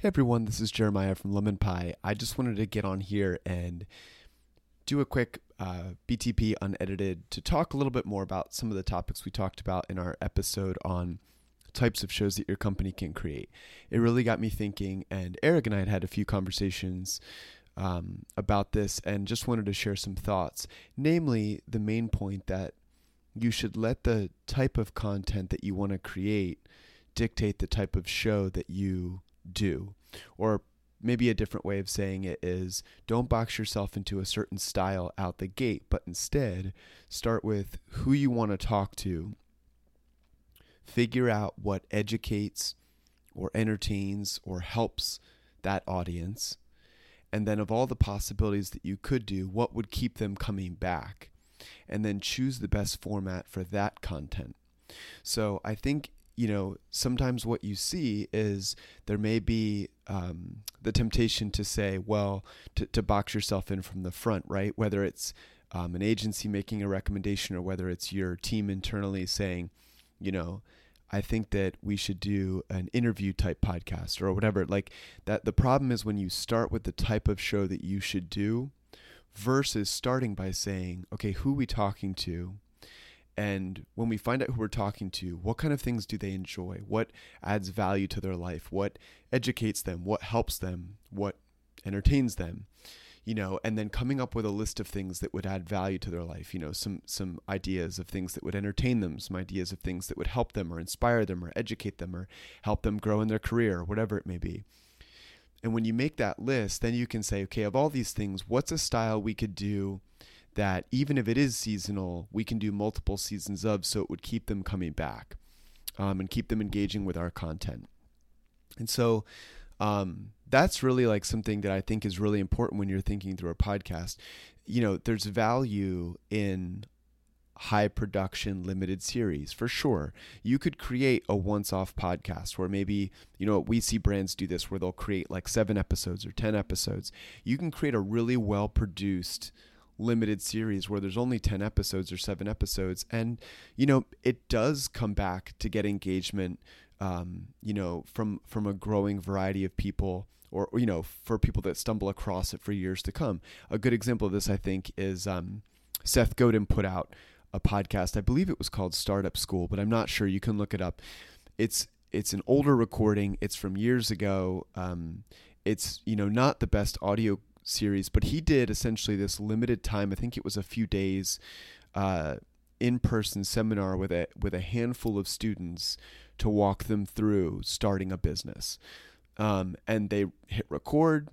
Hey everyone, this is Jeremiah from Lemon Pie. I just wanted to get on here and do a quick uh, BTP unedited to talk a little bit more about some of the topics we talked about in our episode on types of shows that your company can create. It really got me thinking, and Eric and I had had a few conversations um, about this and just wanted to share some thoughts. Namely, the main point that you should let the type of content that you want to create dictate the type of show that you do. Or maybe a different way of saying it is don't box yourself into a certain style out the gate, but instead start with who you want to talk to. Figure out what educates or entertains or helps that audience. And then, of all the possibilities that you could do, what would keep them coming back? And then choose the best format for that content. So, I think you know, sometimes what you see is there may be um, the temptation to say, well, to, to box yourself in from the front, right? Whether it's um, an agency making a recommendation or whether it's your team internally saying, you know, I think that we should do an interview type podcast or whatever. Like that, the problem is when you start with the type of show that you should do versus starting by saying, okay, who are we talking to? And when we find out who we're talking to, what kind of things do they enjoy? What adds value to their life? What educates them? What helps them? What entertains them? You know, and then coming up with a list of things that would add value to their life, you know, some some ideas of things that would entertain them, some ideas of things that would help them or inspire them or educate them or help them grow in their career, or whatever it may be. And when you make that list, then you can say, okay, of all these things, what's a style we could do that even if it is seasonal, we can do multiple seasons of, so it would keep them coming back um, and keep them engaging with our content. And so um, that's really like something that I think is really important when you're thinking through a podcast. You know, there's value in high production limited series for sure. You could create a once off podcast where maybe, you know, we see brands do this where they'll create like seven episodes or 10 episodes. You can create a really well produced limited series where there's only 10 episodes or 7 episodes. And you know it does come back to get engagement um, you know from from a growing variety of people or you know for people that stumble across it for years to come. A good example of this i think is um, seth godin put out a podcast. I believe it was called startup school but i'm not sure. You can look it up. It's it's an older recording. It's from years ago. Um, it's you know not the best audio series, but he did essentially this limited time. I think it was a few days, uh, in-person seminar with a with a handful of students to walk them through starting a business. Um, and they hit record,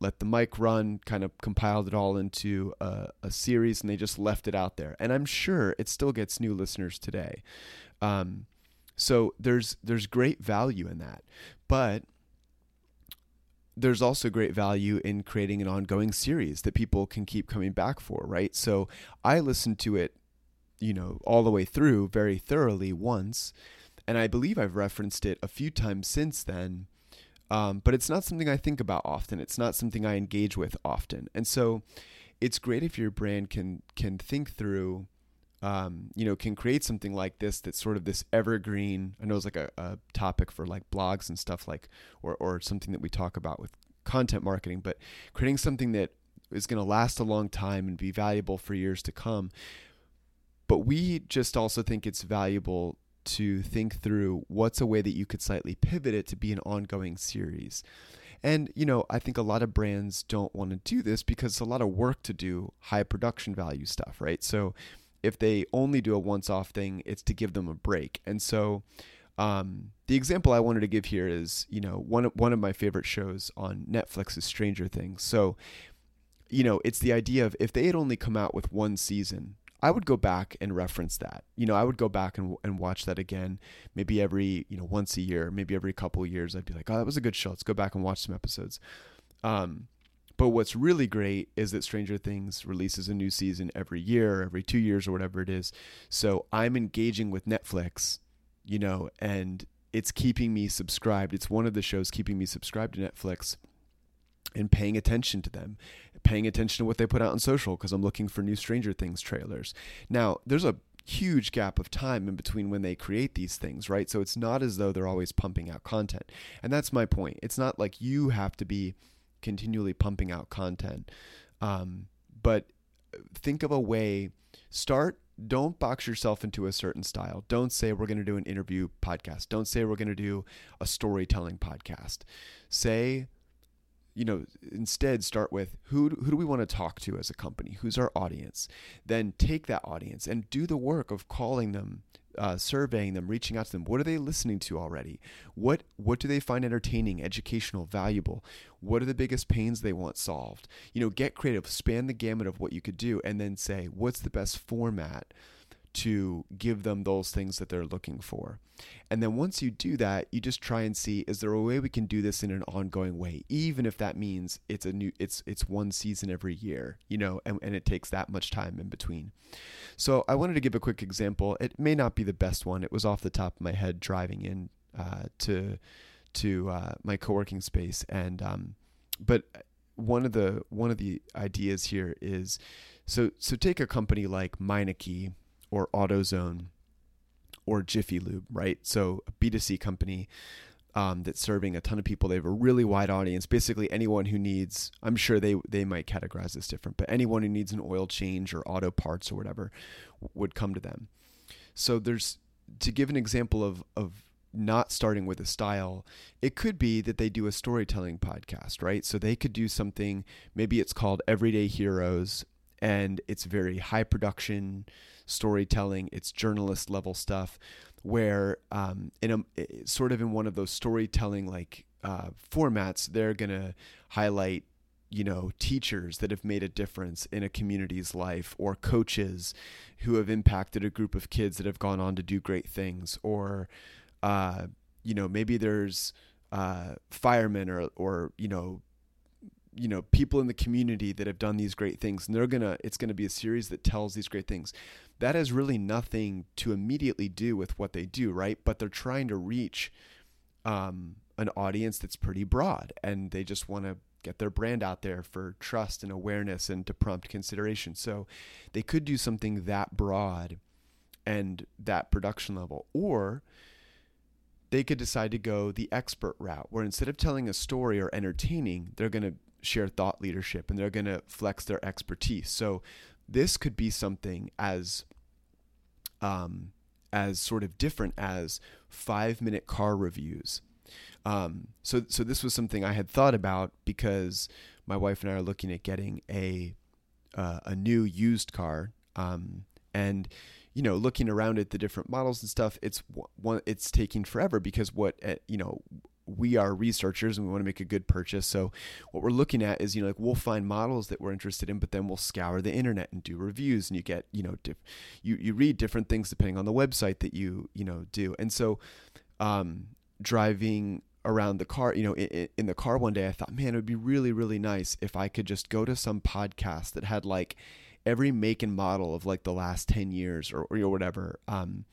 let the mic run, kind of compiled it all into a, a, series, and they just left it out there. And I'm sure it still gets new listeners today. Um, so there's there's great value in that, but there's also great value in creating an ongoing series that people can keep coming back for, right? So I listened to it, you know, all the way through very thoroughly once, and I believe I've referenced it a few times since then. Um, but it's not something I think about often. It's not something I engage with often, and so it's great if your brand can can think through um, you know, can create something like this that's sort of this evergreen. I know it's like a, a topic for like blogs and stuff like, or, or something that we talk about with content marketing, but creating something that is going to last a long time and be valuable for years to come. But we just also think it's valuable to think through what's a way that you could slightly pivot it to be an ongoing series. And, you know, I think a lot of brands don't want to do this because it's a lot of work to do high production value stuff, right? So, if they only do a once off thing, it's to give them a break. And so, um, the example I wanted to give here is, you know, one one of my favorite shows on Netflix is Stranger Things. So, you know, it's the idea of if they had only come out with one season, I would go back and reference that. You know, I would go back and, and watch that again, maybe every, you know, once a year, maybe every couple years. I'd be like, oh, that was a good show. Let's go back and watch some episodes. Um, but what's really great is that Stranger Things releases a new season every year, every two years, or whatever it is. So I'm engaging with Netflix, you know, and it's keeping me subscribed. It's one of the shows keeping me subscribed to Netflix and paying attention to them, paying attention to what they put out on social because I'm looking for new Stranger Things trailers. Now, there's a huge gap of time in between when they create these things, right? So it's not as though they're always pumping out content. And that's my point. It's not like you have to be continually pumping out content. Um, but think of a way, start don't box yourself into a certain style. Don't say we're going to do an interview podcast. Don't say we're going to do a storytelling podcast. Say you know, instead start with who who do we want to talk to as a company? Who's our audience? Then take that audience and do the work of calling them, uh, surveying them, reaching out to them. What are they listening to already? What what do they find entertaining, educational, valuable? What are the biggest pains they want solved? You know, get creative, span the gamut of what you could do, and then say what's the best format to give them those things that they're looking for. And then once you do that, you just try and see is there a way we can do this in an ongoing way, even if that means it's a new it's it's one season every year, you know, and, and it takes that much time in between. So I wanted to give a quick example. It may not be the best one. It was off the top of my head driving in uh, to to uh, my co-working space, and um, but one of the one of the ideas here is so so take a company like Meineke or AutoZone or Jiffy Lube, right? So a B2C company um, that's serving a ton of people. They have a really wide audience. Basically, anyone who needs, I'm sure they they might categorize this different, but anyone who needs an oil change or auto parts or whatever would come to them. So there's to give an example of of not starting with a style, it could be that they do a storytelling podcast, right? So they could do something, maybe it's called Everyday Heroes, and it's very high production storytelling, it's journalist level stuff, where um, in a sort of in one of those storytelling like uh, formats, they're gonna highlight you know teachers that have made a difference in a community's life or coaches who have impacted a group of kids that have gone on to do great things or uh, you know maybe there's uh, firemen or or you know you know people in the community that have done these great things and they're gonna it's gonna be a series that tells these great things. That has really nothing to immediately do with what they do right? But they're trying to reach um, an audience that's pretty broad and they just want to get their brand out there for trust and awareness and to prompt consideration. So they could do something that broad and that production level or they could decide to go the expert route where instead of telling a story or entertaining they're going to share thought leadership and they're going to flex their expertise. So this could be something as um, as sort of different as five minute car reviews. Um, so so this was something I had thought about because my wife and I are looking at getting a uh, a new used car um, and you know looking around at the different models and stuff it's one it's taking forever because what uh, you know we are researchers and we want to make a good purchase. So what we're looking at is, you know, like we'll find models that we're interested in, but then we'll scour the internet and do reviews and you get, you know, diff- you, you read different things depending on the website that you, you know, do. And so, um, driving around the car, you know, in, in the car one day, I thought, man, it would be really, really nice if I could just go to some podcast that had like every make and model of like the last 10 years or, or whatever. Um,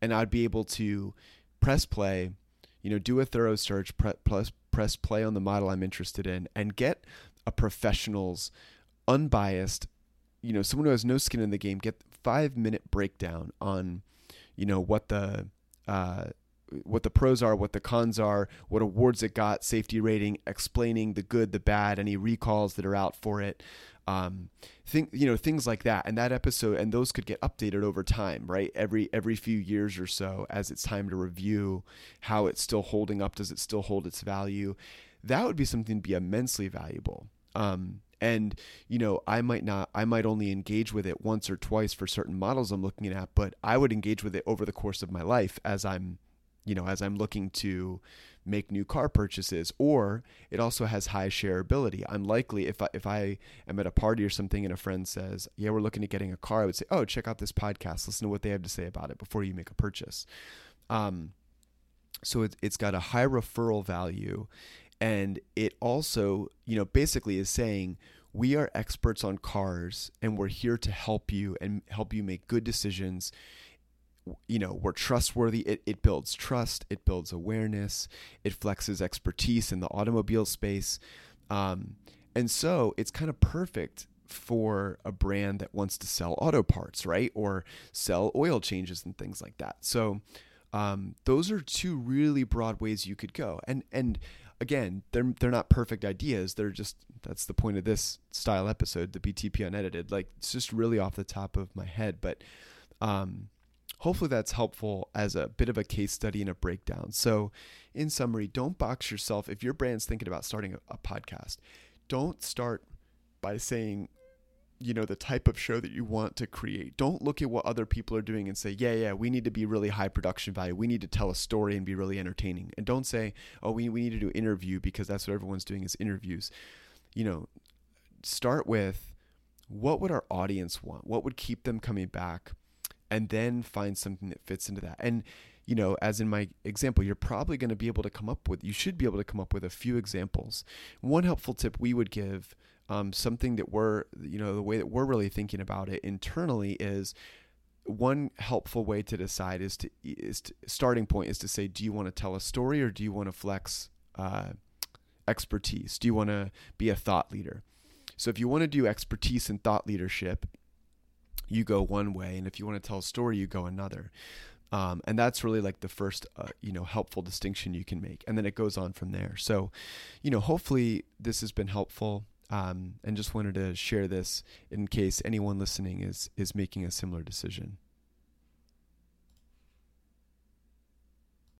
and I'd be able to press play you know, do a thorough search, pre- plus press play on the model I'm interested in, and get a professional's unbiased, you know, someone who has no skin in the game, get five minute breakdown on, you know, what the uh, what the pros are, what the cons are, what awards it got, safety rating, explaining the good, the bad, any recalls that are out for it, um, think you know things like that. And that episode and those could get updated over time right? Every every few years or so as it's time to review how it's still holding up does it still hold its value? That would be something to be immensely valuable. Um, and you know i might not i might only engage with it once or twice for certain models i'm looking at but i would engage with it over the course of my life as i'm you know as i'm looking to make new car purchases or it also has high shareability. I'm likely if I, if I am at a party or something and a friend says yeah we're looking at getting a car i would say oh check out this podcast. Listen to what they have to say about it before you make a purchase. Um, so it, it's got a high referral value and it also you know basically is saying we are experts on cars and we're here to help you and help you make good decisions you know we're trustworthy it, it builds trust it builds awareness it flexes expertise in the automobile space um, and so it's kind of perfect for a brand that wants to sell auto parts, right? Or sell oil changes and things like that. So um, those are two really broad ways you could go. And and again, they're they're not perfect ideas. They're just that's the point of this style episode, the BTP unedited. Like it's just really off the top of my head, but um, hopefully that's helpful as a bit of a case study and a breakdown. So, in summary, don't box yourself. If your brand's thinking about starting a, a podcast. Don't start by saying you know the type of show that you want to create. Don't look at what other people are doing and say yeah yeah we need to be really high production value. We need to tell a story and be really entertaining. And don't say oh we, we need to do interview because that's what everyone's doing is interviews. You know start with what would our audience want? What would keep them coming back and then find something that fits into that. And you know as in my example you're probably going to be able to come up with you should be able to come up with a few examples. One helpful tip we would give um, something that we're you know the way that we're really thinking about it internally is one helpful way to decide is to is to, starting point is to say do you want to tell a story or do you want to flex uh, expertise? Do you want to be a thought leader? So if you want to do expertise and thought leadership you go one way and if you want to tell a story you go another um, and that's really like the first uh, you know helpful distinction you can make and then it goes on from there so you know hopefully this has been helpful um, and just wanted to share this in case anyone listening is is making a similar decision.